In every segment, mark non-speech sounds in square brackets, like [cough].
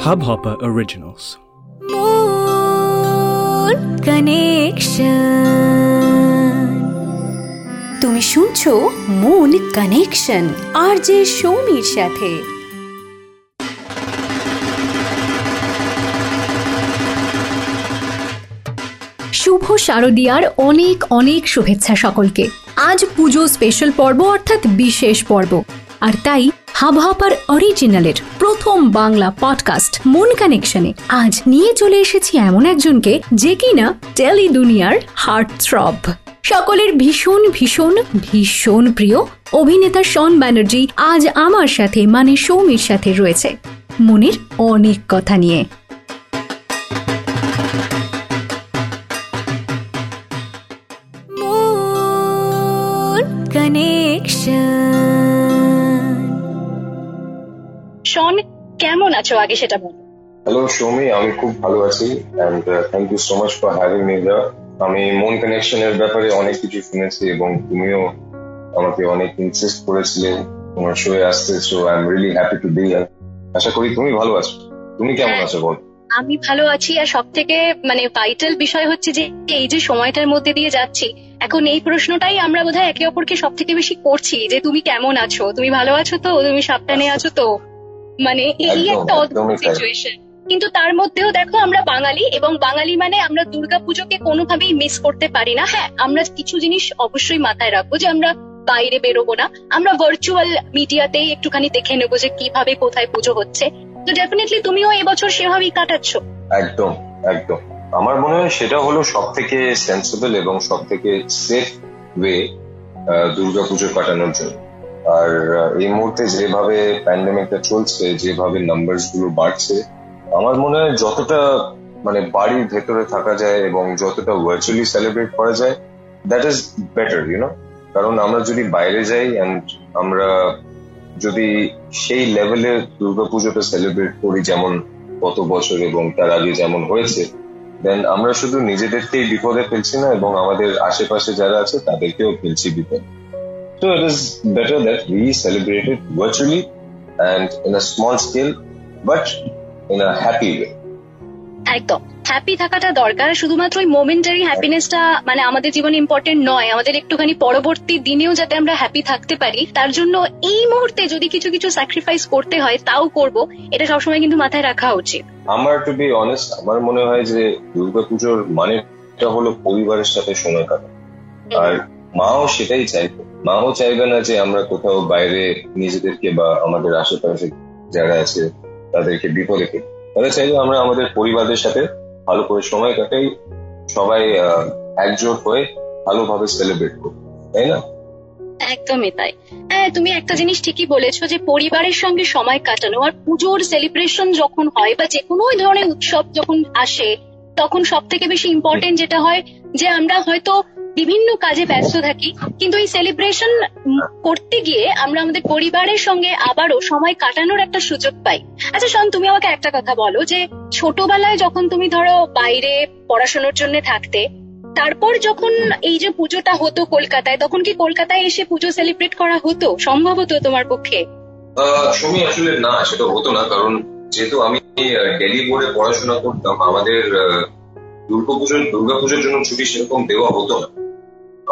Hubhopper Originals. Moon Connection. তুমি শুনছো moon connection আর যে সৌমির সাথে শুভ শারদিয়ার অনেক অনেক শুভেচ্ছা সকলকে আজ পুজো স্পেশাল পর্ব, অর্থাৎ বিশেষ পর্ব আর তাই হাবহাপার অরিজিনালের প্রথম বাংলা পডকাস্ট মন কানেকশনে আজ নিয়ে চলে এসেছি এমন একজনকে যে কিনা টেলি দুনিয়ার হার্ট থ্রব সকলের ভীষণ ভীষণ ভীষণ প্রিয় অভিনেতা শন ব্যানার্জি আজ আমার সাথে মানে সৌমির সাথে রয়েছে। মনের অনেক কথা নিয়ে। আছো আগে সেটা বলো। হ্যালো সৌমি আমি খুব ভালো আছি and thank you so much for having me আমি মন কানেকশনের ব্যাপারে অনেক কিছু শুনেছি এবং তুমিও আমাকে অনেক ইনসিস্ট করেছিলে তোমার শোয়ে আসতে so I am really happy to be here আশা করি তুমি ভালো আছো। তুমি কেমন হ্যাঁ। আছো বল? আমি ভালো আছি আর সব থেকে মানে ভাইটাল বিষয় হচ্ছে যে এই যে সময়টার মধ্যে দিয়ে যাচ্ছি এখন এই প্রশ্নটাই আমরা বোধহয় একে অপরকে সব থেকে বেশি করছি যে তুমি কেমন আছো? তুমি ভালো আছো তো? তুমি সাবধানে আছো তো? মানে এই একটা অদ্ভুত সিচুয়েশন কিন্তু তার মধ্যেও দেখো আমরা বাঙালি এবং বাঙালি মানে আমরা দুর্গাপুজোকে কোনোভাবেই মিস করতে পারি না। হ্যাঁ আমরা কিছু জিনিস অবশ্যই মাথায় রাখব যে আমরা বাইরে বেরোবো না। আমরা ভার্চুয়াল মিডিয়াতেই একটুখানি দেখে নেব যে কীভাবে কোথায় পুজো হচ্ছে। তো ডেফিনেটলি তুমিও এবছর সেভাবেই কাটাচ্ছ। একদম একদম। আমার মনে হয় সেটা হলো সব থেকে সেন্সিবল এবং সব থেকে সেফ ওয়ে দুর্গা পুজো কাটানোর জন্য। আর এই মুহূর্তে যেভাবে প্যান্ডেমিকটা চলছে, যেভাবে নাম্বারসগুলো বাড়ছে, আমার মনে হয় যতটা মানে বাড়ির ভেতরে থাকা যায় এবং যতটা ভার্চুয়ালি সেলিব্রেট করা যায় দ্যাট ইজ বেটার ইউনো কারণ আমরা যদি বাইরে যাই অ্যান্ড আমরা যদি সেই লেভেলে দুর্গাপুজোটা সেলিব্রেট করি যেমন গত বছর এবং তার আগে যেমন হয়েছে দেন আমরা শুধু নিজেদেরকেই বিপদে ফেলছি না এবং আমাদের আশেপাশে যারা আছে তাদেরকেও ফেলছি বিপদ। তো it is better that we celebrated virtually and in a small scale but in a happy way একদম। হ্যাপি থাকাটা দরকার শুধুমাত্র ওই মোমেন্টারি হ্যাপিনেসটা মানে আমাদের জীবনে ইম্পর্টেন্ট নয় আমাদের একটুখানি পরবর্তী দিনেও যাতে আমরা হ্যাপি থাকতে পারি তার জন্য এই মুহূর্তে যদি কিছু কিছু স্যাক্রিফাইস করতে হয় তাও করব এটা সবসময় কিন্তু মাথায় রাখা উচিত। আমার টু বি অনেস্ট আমার মনে হয় যে দুর্গাপুজোর মানেটা হলো পরিবারের সাথে সময় কাটানো। আর মাও সেটাই চাইবে মাও চাইবে না যে আমরা কোথাও বাইরে নিজেদেরকে বা আমাদের আশেপাশে যারা আছে তাদেরকে বিপদে তারা চাইবে আমরা আমাদের পরিবারের সাথে ভালো করে সময় কাটাই, সবাই একজোট হয়ে ভালোভাবে সেলিব্রেট করি। তাই না? একদমই তাই। হ্যাঁ তুমি একটা জিনিস ঠিকই বলেছ যে পরিবারের সঙ্গে সময় কাটানো আর পুজোর সেলিব্রেশন যখন হয় বা যে কোনো ধরনের উৎসব যখন আসে, তখন সব থেকে বেশি ইম্পর্টেন্ট যেটা হয় যে আমরা হয়তো বিভিন্ন কাজে ব্যস্ত থাকি, কিন্তু এই সেলিব্রেশন করতে গিয়ে আমরা আমাদের পরিবারের সঙ্গে আবারও সময় কাটানোর একটা সুযোগ পাই। আচ্ছা শোন, তুমি আমাকে একটা কথা বলো যে ছোটবেলায় যখন তুমি ধরো বাইরে পড়াশোনার জন্য থাকতে, তারপর যখন এই যে পুজোটা হতো কলকাতায়, তখন কি কলকাতায় এসে পুজো সেলিব্রেট করা হতো? সম্ভব হতো তোমার পক্ষে। আসলে না, সেটা হতো না, কারণ যেহেতু আমি ডেলি বোর্ডে পড়াশোনা করতাম, আমাদের দুর্গাপুজোর দুর্গাপুজোর জন্য ছুটি সেরকম দেওয়া হতো না।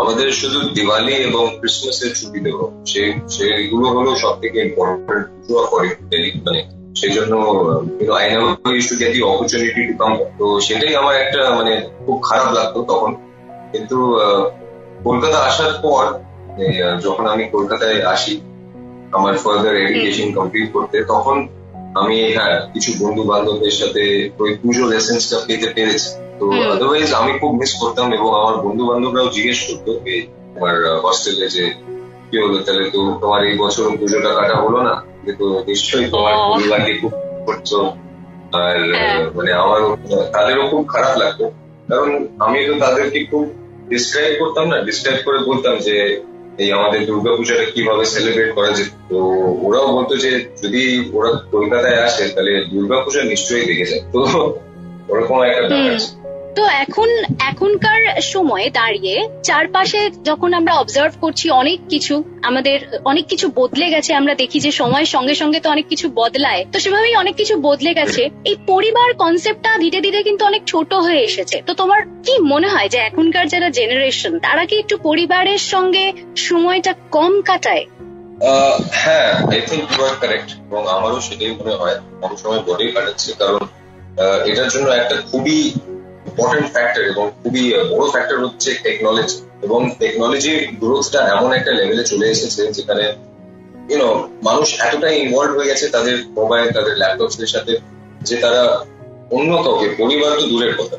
আমাদের শুধু দিওয়ালি এবং ক্রিসমাসের ছুটি দেওয়া। সেই সেগুলো হলো সব থেকে ইম্পর্টেন্ট পুজো করে মানে সেই জন্য I never use to get the opportunity to come তো সেটাই আমার একটা মানে খুব খারাপ লাগতো তখন। কিন্তু কলকাতা আসার পর যখন আমি কলকাতায় আসি আমার ফার্দার এডুকেশন কমপ্লিট করতে তখন আমি হ্যাঁ কিছু বন্ধু বান্ধবদের সাথে ওই পুজোর এসেন্সটা পেতে পেরেছি। তো আদারওয়াইজ আমি খুব মিস করতাম এবং আমার বন্ধু বান্ধবরাও জিজ্ঞেস করতো যে তোমার হস্টেলে যে কি হলো? তাহলে তো তোমার এই বছর পুজোটা কাটা হলো না? কিন্তু নিশ্চয়ই তোমার পরিবারকে খুব করছ। আর হ্যাঁ। মানে আমারও তাদেরও খুব খারাপ লাগতো। কারণ আমি তো তাদেরকে খুব ডিসক্রাইব করতাম না ডিসক্রাইব করে বলতাম যে এই আমাদের দুর্গাপূজাটা কীভাবে সেলিব্রেট করা যেত তো ওরাও বলতো যে যদি ওরা কলকাতায় আসে তাহলে দুর্গাপূজা নিশ্চয়ই দেখে যায়। তো ওরকম একটা ব্যাপার আছে। তো এখন, এখনকার সময়ে দাঁড়িয়ে চারপাশে যখন আমরা অবজার্ভ করছি অনেক কিছু, আমাদের অনেক কিছু বদলে গেছে, আমরা দেখি যে সময়ের সঙ্গে সঙ্গে তো অনেক কিছু বদলায়, তো সেভাবেই অনেক কিছু বদলে গেছে। এই পরিবার কনসেপ্টটা ধীরে ধীরে কিন্তু অনেক ছোট হয়ে এসেছে। তো তোমার কি মনে হয় যে এখনকার যারা জেনারেশন তারা কি একটু পরিবারের সঙ্গে সময়টা কম কাটায়? হ্যাঁ I think you are correct এবং আমারও সেটাই মনে হয়। কম সময় কাটাচ্ছে, কারণ এটার জন্য একটা খুবই ইম্পর্টেন্ট ফ্যাক্টর এবং খুবই বড় ফ্যাক্টর হচ্ছে টেকনোলজি এবং টেকনোলজির গ্রোথটা এমন একটা লেভেলে চলে এসেছে যেখানে ইউনো মানুষ এতটাই ইনভলভ হয়ে গেছে তাদের মোবাইল তাদের ল্যাপটপস এর সাথে যে তারা অন্য কাউকে পরিবার তো দূরের কথা।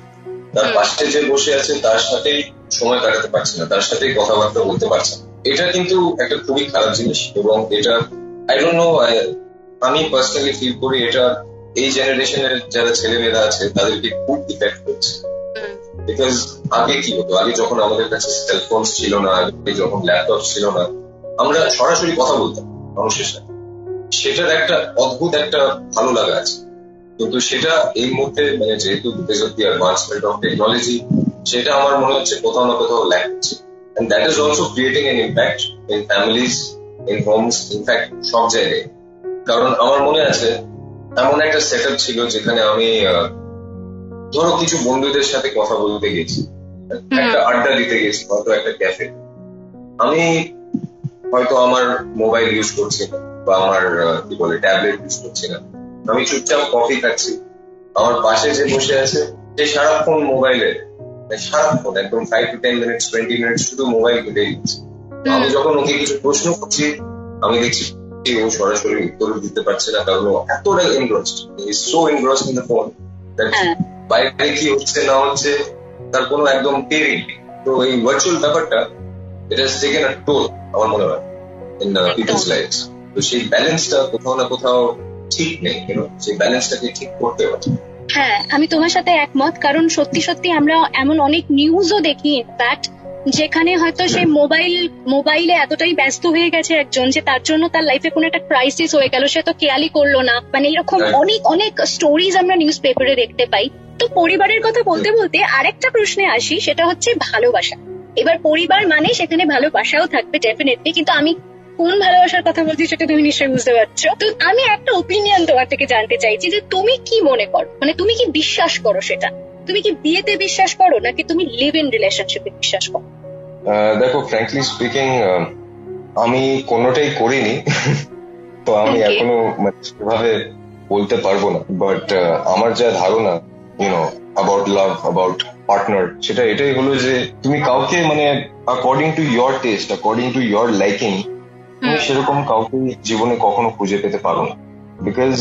তার পাশে যে বসে আছে তার সাথেই সময় কাটাতে পারছে না তার সাথেই কথাবার্তা বলতে পারছে না। এটা কিন্তু একটা খুবই খারাপ জিনিস এবং এটা আই ডোন্ট নো আমি পার্সোনালি ফিল করি এটা এই জেনারেশনের যারা ছেলেমেয়েরা আছে তাদেরকে খুব ইফেক্ট করছে। বিকজ আগে কি হতো? আগে যখন আমাদের কাছে সেলফোন ছিল না আগে যখন ল্যাপটপ ছিল না আমরা সরাসরি কথা বলতাম মানুষের সাথে। সেটার একটা অদ্ভুত একটা ভালো লাগা আছে। কিন্তু সেটা এই মুহূর্তে মানে যেহেতু because of the advancement of technology সেটা আমার মনে হচ্ছে কোথাও না কোথাও ল্যাক হচ্ছে that is also creating an impact in families in homes in fact সব জায়গায়। কারণ আমার মনে আছে এমন একটা সেট ছিল যেখানে আমি ধরো কিছু বন্ধুদের সাথে কথা বলতে গেছি একটা আড্ডা দিতে গেছি হয়তো একটা ক্যাফে আমি হয়তো আমার মোবাইল ইউজ করছি না বা আমার কি বলে ট্যাবলেট ইউজ করছি না। আমি চুপচাপ কফি খাচ্ছি। আমার পাশে যে বসে আছে সে সারাক্ষণ মোবাইলে সারাক্ষণ একদম five to ten minutes twenty minutes শুধু মোবাইল ঘুরে দিচ্ছে। আমি যখন ওকে কিছু প্রশ্ন করছি আমি দেখছি যে ও সরাসরি উত্তর দিতে পারছে না কারণ ও এতটা engrossed is so engrossed in the phone. বাইরে কি হচ্ছে না হচ্ছে তার কোনো একদম নেই। তো এই ভার্চুয়াল ব্যাপারটা এটা টেকেন আ টোল আমার মনে হয় ইন পিপলস লাইফ তো সেই ব্যালেন্সটা কোথাও না কোথাও ঠিক নেই know, সেই ব্যালেন্সটাকে ঠিক করতে হবে। হ্যাঁ আমি তোমার সাথে একমত কারণ সত্যি সত্যি আমরা এমন অনেক নিউজও দেখি ইনফ্যাক্ট যেখানে হয়তো সে মোবাইল মোবাইলে এতটাই ব্যস্ত হয়ে গেছে একজন যে তার জন্য তার লাইফে কোনো একটা ক্রাইসিস হয়ে গেল সে তো কেয়ালি করল না। মানে এরকম অনেক অনেক স্টোরিজ আমরা নিউজ পেপারে দেখতে পাই। তো পরিবারের কথা বলতে বলতে আরেকটা প্রশ্নে আসি সেটা হচ্ছে ভালোবাসা। এবার পরিবার মানে সেখানে ভালোবাসাও থাকবে ডেফিনেটলি কিন্তু আমি কোন ভালোবাসার কথা বলছি সেটা তুমি নিশ্চয়ই বুঝতে পারছ। তো আমি একটা ওপিনিয়ন তোমার থেকে জানতে চাইছি যে তুমি কি মনে করো? মানে তুমি কি বিশ্বাস করো সেটা? তুমি কি বিয়েতে বিশ্বাস করো নাকি তুমি লিভ ইন রিলেশনশিপে বিশ্বাস করো? দেখো ফ্র্যাঙ্কলি স্পিকিং আমি কোনোটাই করিনি। [laughs] তো আমি এখনও মানে সেভাবে বলতে পারব না। বাট আমার যা ধারণা you know about love about partner সেটা এটাই হলো যে তুমি কাউকে মানে according to your taste according to your liking তুমি সেরকম কাউকে জীবনে কখনো খুঁজে পেতে পারো না। Because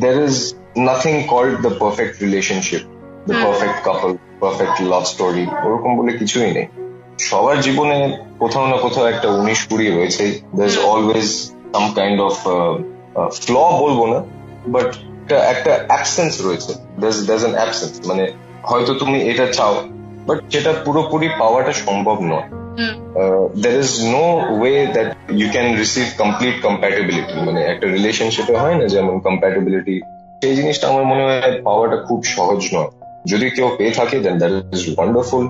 there is nothing called the perfect relationship the perfect couple perfect love story ওরকম বলে কিছুই নেই। সবার জীবনে কোথাও না কোথাও একটা উনিশ কুড়ি রয়েছে। There is always some kind of flaw বলব না বাট একটা অ্যাবসেন্স রয়েছে। দের অ্যান অ্যাবসেন্স মানে হয়তো তুমি এটা চাও বাট সেটা পুরোপুরি পাওয়াটা সম্ভব নয়। There is no way that you can receive complete compatibility মানে একটা রিলেশনশিপে হয় না যেমন কম্প্যাটেবিলিটি সেই জিনিসটা আমার মনে হয় পাওয়াটা খুব সহজ নয়। যদি কেউ পেয়ে থাকে then that is wonderful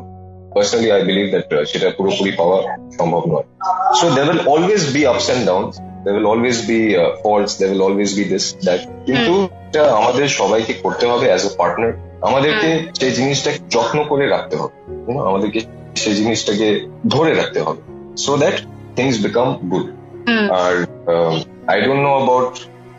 personally I believe that সেটা পুরোপুরি পাওয়া সম্ভব নয়। So they will always be ups and down they will always be faults they will always be this that কিন্তু এটা আমাদের সবাইকে করতে হবে অ্যাজ এ পার্টনার আমাদেরকে সেই জিনিসটাকে যত্ন করে রাখতে হবে। আমাদেরকে সেই জিনিসটাকে ধরে রাখতে হবে। So that things become good R I don't know about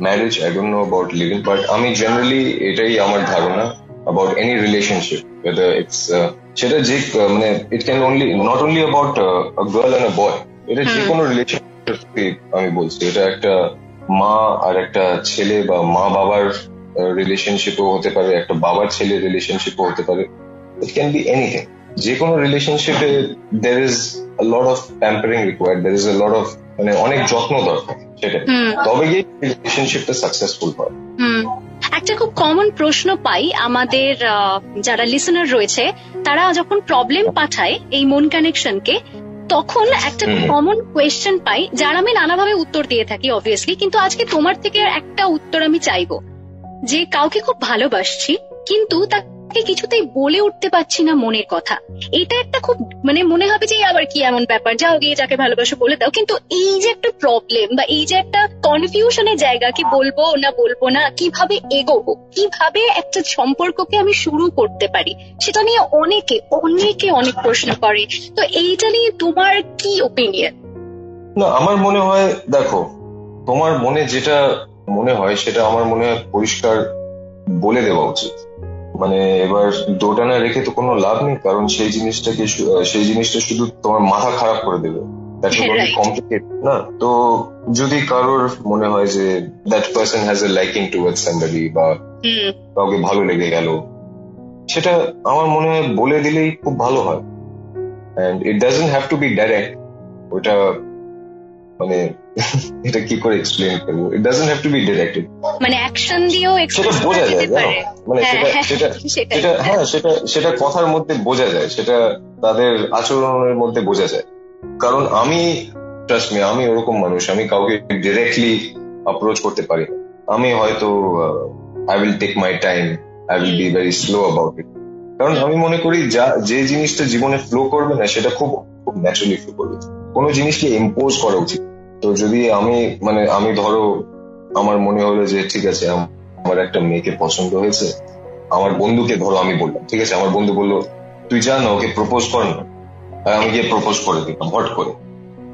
marriage I don't know about living but আমি জেনারেলি এটাই আমার ধারণা। About any relationship whether it's uh, সেটা যে uh, মানে it can only not only about a girl and a boy এটা যে। কোনো রিলেশনশিপ আমি বলছি এটা একটা মা আর একটা ছেলে বা মা বাবার রিলেশনশিপও হতে পারে একটা বাবার ছেলে রিলেশনশিপও হতে পারে। ইট ক্যান বি এনিথিং যে কোনো রিলেশনশিপে there is lot of pampering required there is lot of মানে অনেক যত্ন দরকার সেটা হুম তবে গিয়ে রিলেশনশিপটা সাকসেসফুল হয়। হুম একটা খুব কমন প্রশ্ন পাই আমাদের যারা লিসনার রয়েছে তারা যখন প্রবলেম পাঠায় এই মন কানেকশনকে তখন একটা কমন কোয়েশ্চেন পাই যার আমি নানাভাবে উত্তর দিয়ে থাকি অবভিয়াসলি কিন্তু আজকে তোমার থেকে একটা উত্তর আমি চাইব। যে কাউকে খুব ভালোবাসছি কিন্তু তাকে মুখে কিছুতেই বলে উঠতে পারছি না মনের কথা। এটা একটা খুব মানে মনে হবে যে আবার কি এমন ব্যাপার? যাও গিয়ে যাকে ভালোবাসো বলে দাও। কিন্তু এই যে একটা প্রবলেম বা এই যে একটা কনফিউশনের জায়গা, কি বলব না বলব না, কীভাবে এগোবো, কীভাবে একটা সম্পর্ককে আমি শুরু করতে পারি, সেটা নিয়ে অনেকে অনেকে অনেক প্রশ্ন করে। তো এইটা নিয়ে তোমার কি ওপিনিয়ন না, আমার মনে হয়, দেখো, তোমার মনে যেটা মনে হয়, সেটা আমার মনে হয় পরিষ্কার বলে দেওয়া উচিত। মানে এবার দোটানা রেখে তো কোনো লাভ নেই কারণ সেই জিনিসটাকে সেই জিনিসটা শুধু তোমার মাথা খারাপ করে দেবে. কমপ্লিকেট না? তো যদি কারোর মনে হয় যে that person has a liking towards somebody বা কাউকে ভালো লেগে গেল সেটা আমার মনে হয় বলে দিলেই খুব ভালো হয়। And it doesn't have to be direct ওটা মানে এটা কি করে এক্সপ্লেন করব? It doesn't have to be directed মানে অ্যাকশন দিয়েও সেটা বোঝা যায় মানে হ্যাঁ, সেটা হ্যাঁ, সেটা সেটা হ্যাঁ সেটা সেটা কথার মধ্যে বোঝা যায় সেটা তাদের আচরণের মধ্যে বোঝা যায়। কারণ আমি ট্রাস্ট মি আমি ওরকম মানুষ আমি কাউকে ডিরেক্টলি অ্যাপ্রোচ করতে পারি আমি হয়তো I will take my time I will be very slow about it কারণ আমি মনে করি যা যে জিনিসটা জীবনে ফ্লো করবে না সেটা খুব খুব ন্যাচারালি ফ্লো করবে। কোনো জিনিসকে ইম্পোজ করা উচিত তো যদি আমি মানে আমি ধরো আমার মনে হলো যে ঠিক আছে আমার একটা মেয়েকে পছন্দ হয়েছে আমার বন্ধুকে ধরো আমি বললাম ঠিক আছে আমার বন্ধু বলল তুই যা না ওকে প্রপোজ কর না। আর আমি গিয়ে প্রপোজ করে দিলাম হট করে।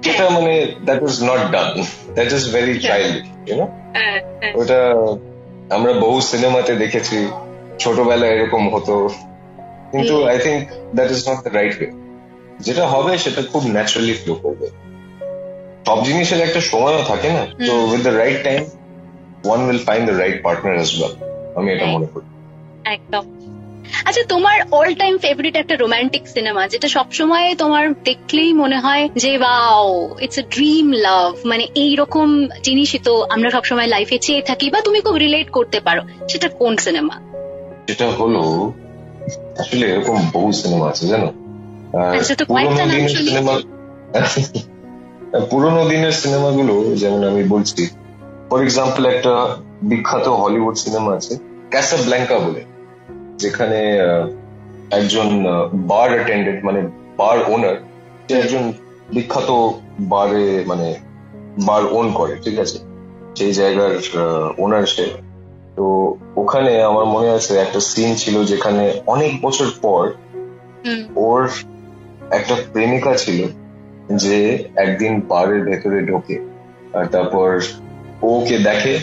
এটা মানে that is not done that is very child you know. ওটা আমরা বহু সিনেমাতে দেখেছি ছোটবেলায় এরকম হতো। কিন্তু I think that is not the right way যেটা হবে সেটা খুব ন্যাচারালি ফ্লো করবে। সব জিনিসের একটা সময়ও থাকে না? তো with the right time one will find the right partner as well আমি এটা মনে করি। একদম। আচ্ছা তোমার অল টাইম ফেভারিট একটা রোমান্টিক সিনেমা যেটা সবসময় তোমার দেখলেই মনে হয় যে wow it's a dream love মানে এই রকম জিনিসই তো আমরা সবসময় লাইফে চেয়ে থাকি বা তুমি খুব রিলেট করতে পারো। সেটা কোন সিনেমা সেটা হলো আসলে এরকম বহু সিনেমা আছে জানো? আচ্ছা, তো কয়েকটা নাম শুনি। [laughs] পুরোনো দিনের সিনেমাগুলো যেমন আমি বলছি ফর এক্সাম্পল একটা বিখ্যাত হলিউড সিনেমা আছে ক্যাসা ব্ল্যাঙ্কা বলে যেখানে একজন বার অ্যাটেন্ডেন্ট মানে বার ওনার সে একজন বিখ্যাত বারে মানে বার ওন করে ঠিক আছে? সেই জায়গার ওনার সে। তো ওখানে আমার মনে আছে একটা সিন ছিল যেখানে অনেক বছর পর ওর একটা প্রেমিকা ছিল যে একদিন বারের ভেতরে ঢোকে আর তারপর ওকে দেখে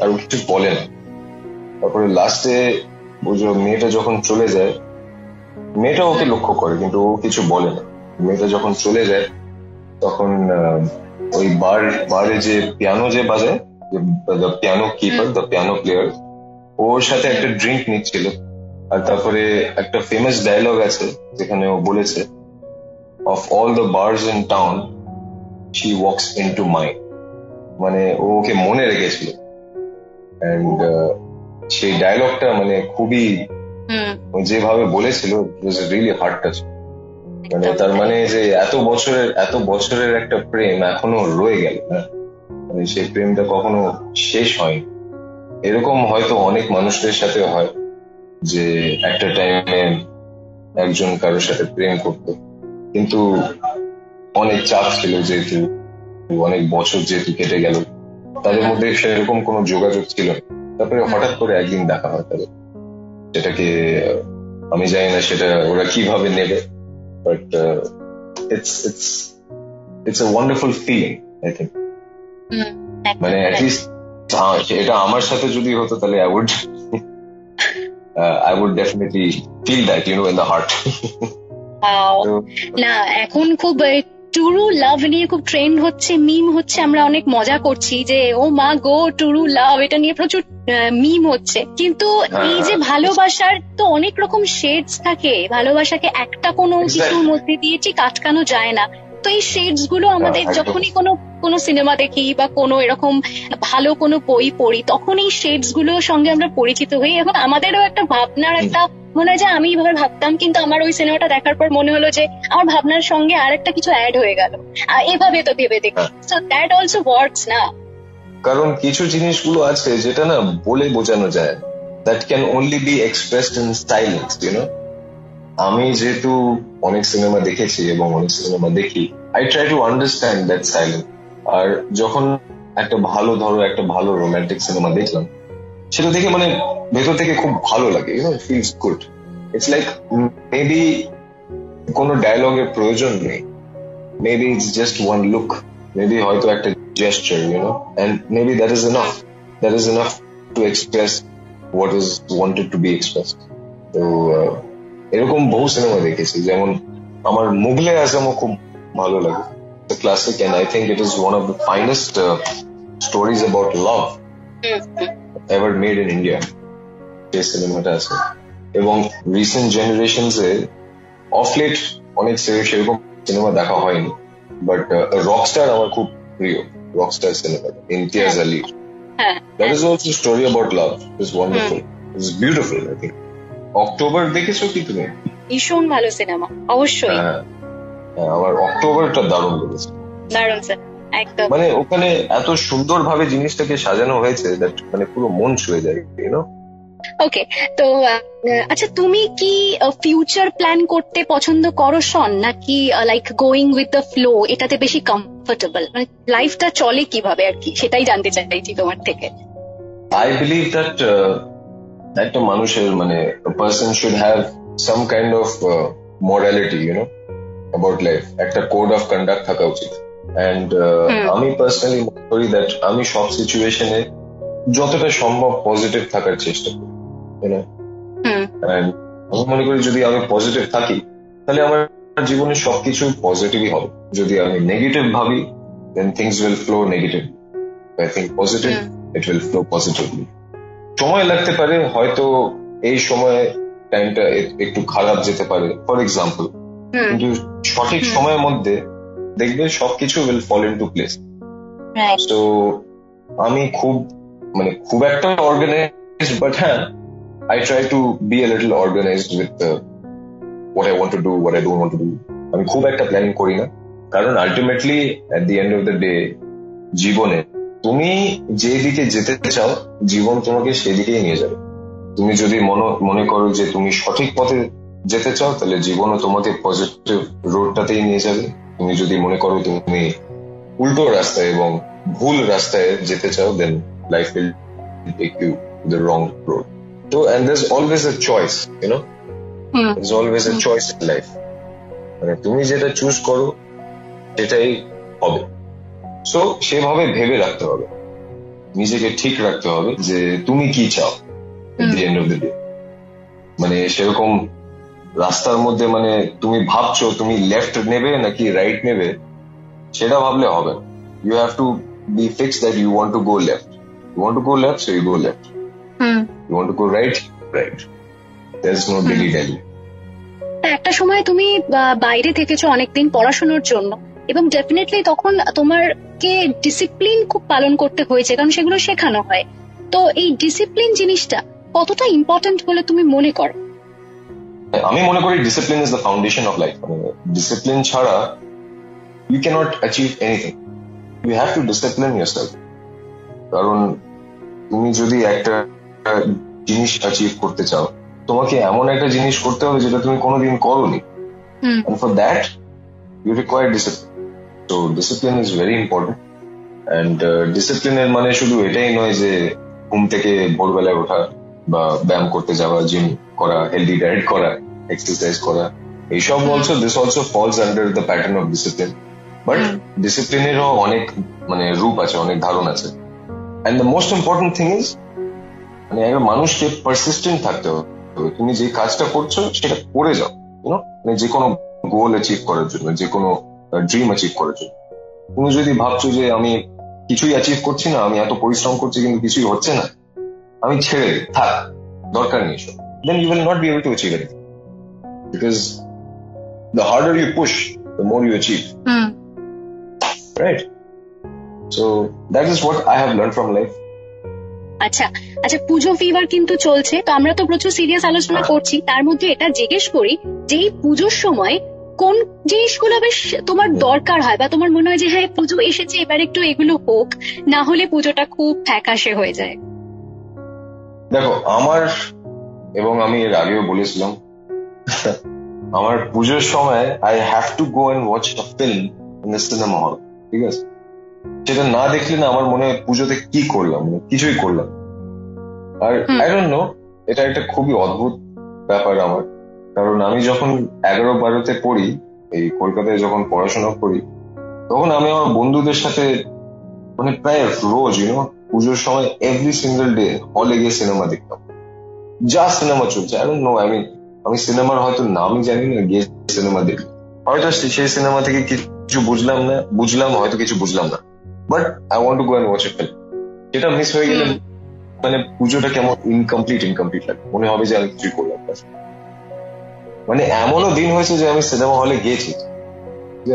আর ও কিছু বলে না। তারপরে লাস্টে ও যে মেয়েটা যখন চলে যায়, মেয়েটা ওকে লক্ষ্য করে কিন্তু ও কিছু বলে না। মেয়েটা যখন চলে যায়, তখন ওই বার, বারে যে পিয়ানো যে বাজায় the piano keeper the piano player ওর সাথে একটা ড্রিঙ্ক নিচ্ছিল। আর তারপরে একটা ফেমাস ডায়লগ আছে, যেখানে ও বলেছে all the bars in town she walks into mind মানে ও ওকে মনে রেখেছিল। অ্যান্ড সেই ডায়লগটা মানে খুবই যেভাবে বলেছিল রিয়েলি হার্ট টাচ মানে তার মানে যে এত বছরের এত বছরের একটা প্রেম এখনও রয়ে গেল না মানে সেই প্রেমটা কখনো শেষ হয়নি। এরকম হয়তো অনেক মানুষদের সাথে হয় যে একটা টাইমে একজন কারোর সাথে প্রেম করত। কিন্তু অনেক চাপ ছিল যেহেতু অনেক বছর যেহেতু কেটে গেল তাদের মধ্যে সেরকম কোনো যোগাযোগ ছিল না। তারপরে হঠাৎ করে একদিন দেখা হয় তাদের। সেটাকে আমি জানি না সেটা ওরা কীভাবে নেবে but it's it's it's a wonderful feeling I think মানে অ্যাটলিস্ট এটা আমার সাথে যদি হতো তাহলে I would I would definitely feel that you know in the heart. না এখন খুব টুরু লাভ নিয়ে খুব ট্রেন্ড হচ্ছে মিম হচ্ছে আমরা অনেক মজা করছি যে ও মা গো টুরু লাভ এটা নিয়ে প্রচুর মিম হচ্ছে। কিন্তু হ্যাঁ, এই যে হ্যাঁ। ভালোবাসার তো অনেক রকম শেডস থাকে। ভালোবাসাকে একটা কোনো কিছুর মধ্যে দিয়ে ঠিক আটকানো যায় না। তো এই শেডসগুলো আমাদের যখনই কোনো কোনো সিনেমা দেখি বা কোনো এরকম ভালো কোনো বই পড়ি তখন এই শেডসগুলোর সঙ্গে আমরা পরিচিত হই এখন আমাদেরও একটা ভাবনার একটা মনে হয় যে আমি এভাবে ভাবতাম কিন্তু আমার ওই সিনেমাটা দেখার পর মনে হলো যে আমার ভাবনার সঙ্গে আর একটা কিছু অ্যাড হয়ে গেল। এভাবে তো ভেবে দেখি। সো দ্যাট অলসো ওয়ার্কস না। কারণ কিছু জিনিসগুলো আছে যেটা না বলে বোঝানো যায়। না। That can only be expressed in silence you know আমি যেহেতু অনেক সিনেমা দেখেছি এবং অনেক সিনেমা দেখি I try to understand that silence আর যখন একটা ভালো ধরো একটা ভালো রোমান্টিক সিনেমা দেখলাম সেটা দেখে মানে ভেতর থেকে খুব ভালো লাগে you know feels good it's like maybe কোনো ডায়লগের প্রয়োজন নেই। Maybe it's just one look maybe হয়তো একটা gesture you know and maybe that is enough that is enough to express what is wanted to be express তো এরকম বহু cinema দেখেছি, যেমন আমার মুগলে আজমও খুব ভালো লাগে। Classic and I think it is one of the finest stories about love ever made in India যে সিনেমাটা আছে এবং recent generations a of late অনেক সেরকম সিনেমা দেখা হয়নি। বাট রকস্টার আমার খুব প্রিয় Rockstar cinema Imtiaz Ali that is also story about love is wonderful is beautiful I think October দেখেছ কি তুমি? ভীষণ ভালো সিনেমা অবশ্যই। হ্যাঁ। হ্যাঁ, আমার অক্টোবরটা দারুণ লেগেছে। দারুণ স্যার একদম। মানে ওখানে এত সুন্দর ভাবে জিনিসটাকে সাজানো হয়েছে মানে পুরো মন ছুঁয়ে যায় ইউনো ওকে তো আচ্ছা তুমি কি ফিউচার প্ল্যান করতে পছন্দ করো শন নাকি like going with the flow এটাতে বেশি কমফোর্টেবল মানে লাইফটা চলে কীভাবে আর কি? সেটাই জানতে চাইছি তোমার থেকে। আই বিলিভ দ্যাট একটা মানুষের মানে person should have some kind of morality you know about life একটা কোড অফ কন্ডাক্ট থাকা উচিত। অ্যান্ড আমি পার্সোনালি মনে করি দ্যাট আমি সব সিচুয়েশনে যতটা সম্ভব পজিটিভ থাকার চেষ্টা করি And আমি মনে করি যদি আমি পজিটিভ থাকি তাহলে আমার জীবনে সবকিছু পজিটিভই হবে। যদি আমি নেগেটিভ ভাবি then things will flow negative I think positive it will flow positively সময় লাগতে পারে হয়তো এই সময় টাইমটা একটু খারাপ যেতে পারে ফর এক্সাম্পল কিন্তু সঠিক সময়ের মধ্যে দেখবে সবকিছু will fall into place তো আমি খুব মানে খুব একটা অর্গানাইজ বাট হ্যাঁ I try to be a little organised with what I want to do what I don't want to do আমি খুব একটা প্ল্যানিং করি না। কারণ ultimately at the end of the day জীবনে তুমি যে দিকে যেতে চাও জীবন তোমাকে সেদিকেই নিয়ে যাবে। তুমি যদি মনে মনে করো যে তুমি সঠিক পথে যেতে চাও তাহলে জীবনও তোমাকে পজিটিভ রোডটাতেই নিয়ে যাবে। তুমি যদি মনে করো তুমি উল্টো রাস্তায় এবং ভুল রাস্তায় যেতে চাও then life will take you the wrong road তো and there's always a choice hmm there's always a choice in life. মানে তুমি যেটা চুজ করো সেটাই হবে। সো সেভাবে ভেবে রাখতে হবে। নিজেকে ঠিক রাখতে হবে যে তুমি কি চাও এন্ড অফ দ্য ডে মানে সেরকম রাস্তার মধ্যে মানে তুমি ভাবছ তুমি লেফট নেবে নাকি রাইট নেবে সেটা ভাবলে হবে you have to be fix that you want to go left you want to go left so you go left you want to go right right there is no daily daily একটা সময় তুমি বাইরে থেকেছো অনেকদিন পড়াশোনার জন্য এবং definitely তখন তোমারকে discipline খুব পালন করতে হয়েছে কারণ সেগুলো শেখানো হয়। তো এই ডিসিপ্লিন জিনিসটা কতটা ইম্পর্টেন্ট বলে তুমি মনে করো? আমি মনে করি discipline is the foundation of life মানে ডিসিপ্লিন ছাড়া you can't achieve anything you have to discipline yourself কারণ তুমি যদি একটা জিনিস অ্যাচিভ করতে চাও তোমাকে এমন একটা জিনিস করতে হবে যেটা তুমি কোনোদিন করোনি। and for that you require discipline. So discipline is very important. And uh, discipline এর মানে শুধু এটাই নয় যে ঘুম থেকে ভোরবেলায় ওঠা বা ব্যায়াম করতে যাওয়া জিম করা হেলদি ডায়েট করা এক্সারসাইজ করা। এইসব also this also falls under the pattern of discipline but ডিসিপ্লিনেরও অনেক মানে রূপ আছে অনেক ধারণ আছে। And the most important thing is মানে একটা মানুষকে পারসিস্টেন্ট থাকতে হবে। তুমি যে কাজটা করছ সেটা করে যাও। ইউনো মানে যে কোনো গোল অ্যাচিভ করার জন্য যে কোনো ড্রিম অ্যাচিভ করার জন্য। তুমি যদি ভাবছ যে আমি কিছুই অ্যাচিভ করছি না আমি এত পরিশ্রম করছি কিন্তু কিছুই হচ্ছে না আমি ছেড়ে দিই। থাক দরকার নেই সব then you will not be able to achieve anything because the harder you push the more you achieve hmm right so that is what I have learn from life আচ্ছা আচ্ছা পুজো ফিভার কিন্তু চলছে তো আমরা তো প্রচুর সিরিয়াস আলোচনা করছি তার মধ্যে এটা জিজ্ঞেস করি যে এই পুজোর সময় কোন জিনিসগুলো বেশ তোমার দরকার হয়? বা তোমার মনে হয় যে হ্যাঁ পুজো এসেছে এবার একটু এগুলো হোক না হলে পুজোটা খুব ফ্যাকাশে হয়ে যায়। দেখো আমার এবং আমি এর আগেও বলেছিলাম আমার পুজোর সময় I have to go and watch a film in the cinema hall ঠিক আছে? সেটা না দেখলে না আমার মনে হয় পুজোতে কি করলাম মানে কিছুই করলাম আর। আই ডোন্ট নো এটা একটা খুবই অদ্ভুত ব্যাপার আমার। কারণ আমি যখন এগারো বারোতে পড়ি এই কলকাতায় যখন পড়াশোনা করি তখন আমি আমার বন্ধুদের সাথে মানে প্রায় রোজ ইউনো পুজোর সময় এভরি সিঙ্গেল ডে হলে গিয়ে সিনেমা দেখতাম। যা সিনেমা চলছে আই নো আই মিন আমি সিনেমার হয়তো নামই জানি না গিয়ে সিনেমা দেখি। হয়তো সেই সিনেমা থেকে কিছু বুঝলাম না বুঝলাম হয়তো কিছু বুঝলাম না। But I want to go and watch film যেটা মিস হয়ে গেলে মানে পুজোটা কেমন ইনকমপ্লিট ইনকমপ্লিট লাগে। মনে হবে যে আমি কিছুই করলাম মানে এমনও দিন হয়েছে যে আমি সিনেমা হলে গিয়েছি।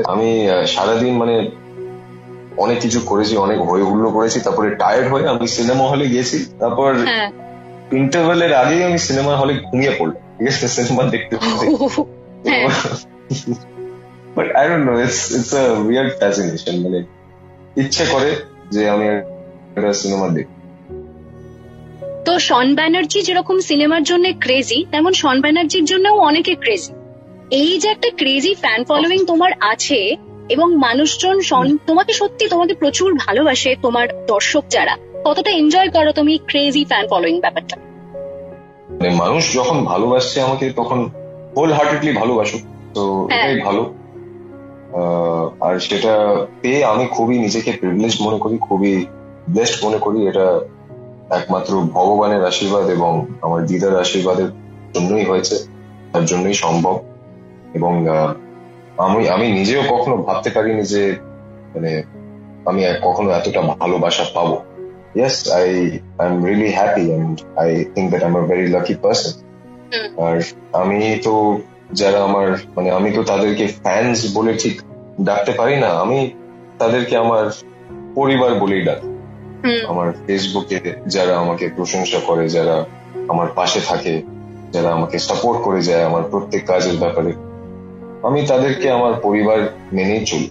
আমি সারাদিন মানে অনেক কিছু করেছি অনেক হই হুল্লো করেছি তারপরে টায়ার্ড হয়ে আমি সিনেমা হলে গেছি তারপর হ্যাঁ। ইন্টারভেলের আগেই আমি সিনেমা হলে ঘুমিয়ে পড়লাম। ঠিক আছে সিনেমা দেখতে। But I don't know it's it's a weird fascination মানে ইচ্ছে করে যে আমি একটা সিনেমা দেখি। তো শন ব্যানার্জি যেরকম সিনেমার জন্য ক্রেজি তেমন শন ব্যানার্জির জন্যও অনেকে ক্রেজি এই যে একটা ক্রেজি ফ্যান ফলোয়িং তোমার আছে এবং মানুষজন তোমাকে সত্যি তোমাকে প্রচুর ভালোবাসে তোমার দর্শক যারা কতটা এনজয় করো তুমি ক্রেজি ফ্যান ফলোয়িং ব্যাপারটা? মানে মানুষ যখন ভালোবাসছে আমাকে তখন হোল হার্টেডলি ভালোবাসো তো হ্যাঁ। এটাই ভালো। আহ, আর সেটা পেয়ে আমি খুবই নিজেকে প্রিভিলেজ মনে করি খুবই ব্লেসড মনে করি। এটা একমাত্র ভগবানের আশীর্বাদ এবং আমার দিদার আশীর্বাদের জন্যই হয়েছে তার জন্যই সম্ভব। এবং আমি আমি নিজেও কখনো ভাবতে পারিনি যে মানে আমি কখনো এতটা ভালোবাসা পাবো। I I am really happy and I think that I am very lucky person hmm. আর আমি তো যারা আমার মানে আমি তো তাদেরকে ফ্যান্স বলে ঠিক ডাকতে পারি না আমি তাদেরকে আমার পরিবার বলেই ডাকি। আমার ফেসবুকে যারা আমাকে প্রশংসা করে যারা আমার পাশে থাকে যারা আমাকে সাপোর্ট করে যায় আমার প্রত্যেক কাজের ব্যাপারে আমি তাদেরকে আমার পরিবার মেনেই চলি।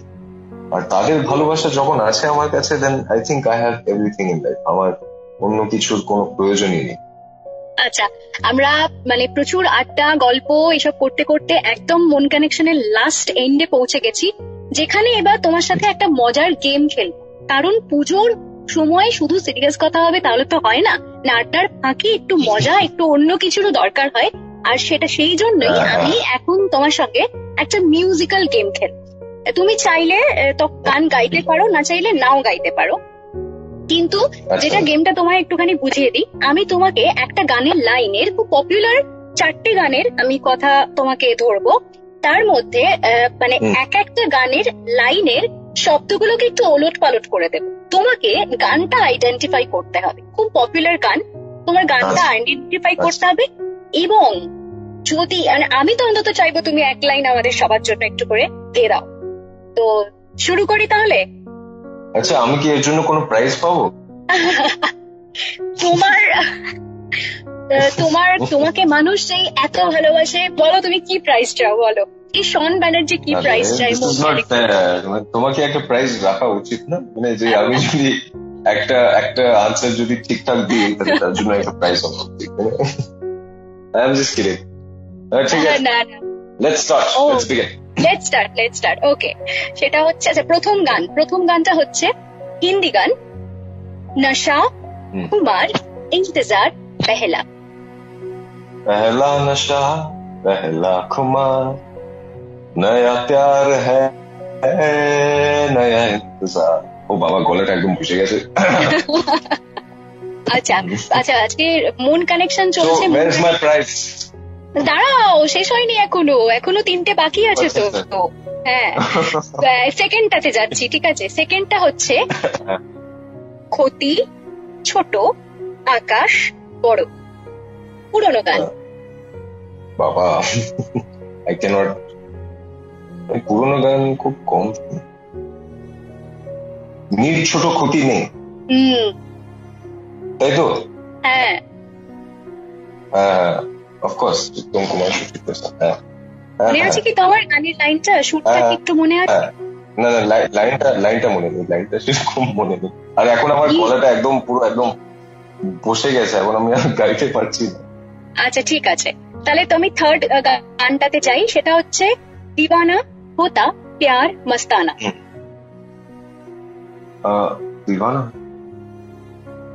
আর তাদের ভালোবাসা যখন আছে আমার কাছে then I think I have everything in life আমার অন্য কিছুর কোনো প্রয়োজনই নেই। আচ্ছা আমরা মানে প্রচুর আড্ডা গল্প এসব করতে করতে একদম মন কানেকশনের লাস্ট এন্ডে পৌঁছে গেছি যেখানে এবার তোমার সাথে একটা মজার গেম খেলব। কারণ পুজোর সময় শুধু সিরিয়াস কথা হবে তাহলে তো হয় না। না আড্ডার ফাঁকে একটু মজা একটু অন্য কিছুরও দরকার হয়। আর সেটা সেই জন্যই হ্যাঁ, হ্যাঁ। আমি এখন তোমার সঙ্গে একটা মিউজিক্যাল গেম খেলব। তুমি চাইলে তো গান গাইতে পারো না চাইলে নাও গাইতে পারো। কিন্তু আচ্ছা। যেটা গেমটা তোমায় একটুখানি বুঝিয়ে দিই আমি তোমাকে একটা গানের লাইনের খুব পপুলার চারটে গানের আমি কথা তোমাকে ধরবো। তার মধ্যে মানে এক একটা গানের লাইনের শব্দগুলোকে একটু ওলট পালট করে দেবো। তোমাকে গানটা আইডেন্টিফাই করতে হবে। খুব পপুলার গান। তোমার গানটা আচ্ছা। আইডেন্টিফাই করতে হবে এবং যদি মানে আমি তো অন্তত চাইব তুমি এক লাইন আমাদের সবার জন্য একটু করে দিয়ে দাও। তো শুরু করি তাহলে? আচ্ছা আমি কি এর জন্য কোনো প্রাইজ পাবো? তোমার তোমার তোমাকে মানুষ যেই এত ভালোবাসে বলো তুমি কি প্রাইজ চাও বলো। এই শন ব্যানার্জি কি প্রাইস চাই. মানে তোমাকে একটা প্রাইজ রাখা উচিত না? মানে যে আমি [laughs] যদি একটা একটা আনসার যদি ঠিকঠাক দিই তাহলে তার জন্য একটা প্রাইজ হওয়া উচিত আই এম জাস্ট কিডিং ঠিক আছে। [laughs] না। না let's start. Let's begin let start let start okay সেটা হচ্ছে আচ্ছা, প্রথম গান। প্রথম গানটা হচ্ছে হিন্দি গান। নশা কুমার ইন্তজার পেহলা পেহলা নশা পেহলা খুমার নয়া প্যার হ্যাঁ ইন্তজার। ও বাবা গলাটা একদম ভুষে গেছে। আচ্ছা আচ্ছা আজকে মন কানেকশন চলছে দাঁড়াও শেষ হয়নি এখনও। এখনও তিনটে বাকি আছে তো। হ্যাঁ। [laughs] সেকেন্ডটাতে যাচ্ছি ঠিক আছে? সেকেন্ডটা হচ্ছে [laughs] ক্ষতি ছোট আকাশ বড়। পুরনো গান। বাবা। আই ক্যানট পুরোনো গান খুব কম। নীল ছোট ক্ষতি নেই। তাই তো? হ্যাঁ। হ্যাঁ। অফকোর্স উত্তম কুমার সুচিত হ্যাঁ হ্যাঁ, মনে আছে কি তোমার গানের লাইনটা সুরটা কি হ্যাঁ। একটু মনে আছে হ্যাঁ। না না লাই- লাইনটা লাইনটা মনে নেই লাইনটা সেরকম মনে নেই আর এখন আমার কি? গলাটা একদম পুরো একদম বসে গেছে এখন আমি আর গাইতে পারছি না আচ্ছা ঠিক আছে তাহলে তো আমি থার্ড গানটাতে যাই সেটা হচ্ছে দিওয়ানা হোতা প্যার মস্তানা আহ, दीवाना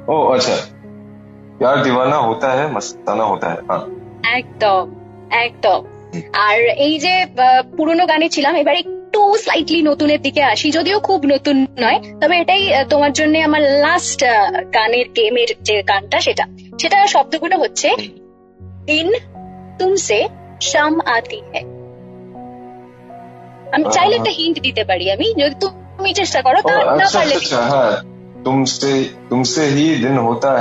ও আচ্ছা प्यार दीवाना होता है मस्ताना होता है हाँ একদম একদম। আর এই যে পুরনো গানে ছিলাম এবার একটু স্লাইটলি নতুনের দিকে আসি যদিও খুব নতুন নয় তবে এটাই তোমার জন্য আমার লাস্ট গানের গেমের যে গানটা সেটা। সেটা শব্দগুলো হচ্ছে দিন তুমসে শাম আতি হ্যাঁ আমি চাইলে একটা হিন্ট দিতে পারি আমি যদি তুমি চেষ্টা করো তা না আচ্ছা, পারলে আচ্ছা, হ্যাঁ। তুমসে তুমসে হি দিন হতা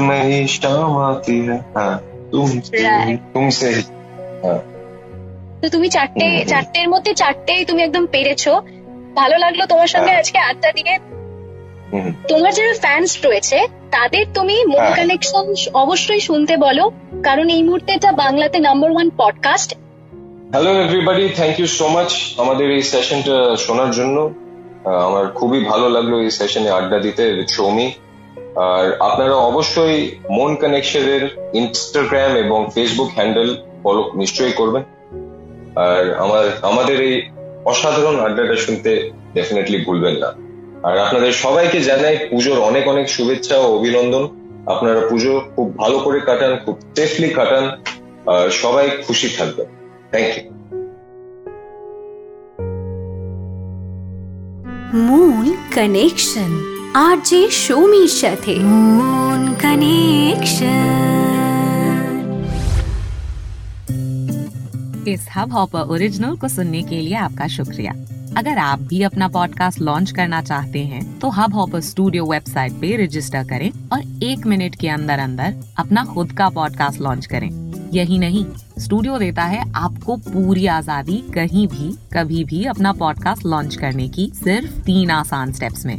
মে হি শাম আতি হ্যাঁ। হ্যাঁ। তো তুমি চারটে চারটের মধ্যে চারটেই তুমি একদম পেরেছ। ভালো লাগল তোমার সঙ্গে হ্যাঁ। আজকে আড্ডা দিয়ে। তোমার যারা ফ্যান্স রয়েছে তাদের তুমি মন হ্যাঁ। কানেকশন অবশ্যই শুনতে বলো। কারণ এই মুহূর্তে এটা বাংলাতে number one podcast hello everybody thank you so much আমাদের এই সেশনটা শোনার জন্য। আমার খুবই ভালো লাগল এই সেশনে আড্ডা দিতে উইথ সৌমি আর আপনারা অবশ্যই মন কানেকশনের ইনস্টাগ্রাম এবং ফেসবুক হ্যান্ডেল ফলো নিশ্চয়ই করবেন। আর আমার, আমাদের এই অসাধারণ আড্ডাটা শুনতে ডেফিনেটলি ভুলবেন না। আর আপনাদের সবাইকে জানাই পুজোর অনেক অনেক শুভেচ্ছা ও অভিনন্দন। আপনারা পুজো খুব ভালো করে কাটান, খুব সেফলি কাটান। আর সবাই খুশি থাকবেন। Thank you Moon Connection RJ Shomir সাথে मून कनेक्शन इस हब हॉपर ओरिजिनल को सुनने के लिए आपका शुक्रिया। अगर आप भी अपना पॉडकास्ट लॉन्च करना चाहते हैं तो हब हॉपर स्टूडियो वेबसाइट पे रजिस्टर करें और एक मिनट के अंदर अंदर अपना खुद का पॉडकास्ट लॉन्च करें। यही नहीं स्टूडियो देता है आपको पूरी आज़ादी कहीं भी कभी भी अपना पॉडकास्ट लॉन्च करने की सिर्फ़ तीन आसान स्टेप्स में।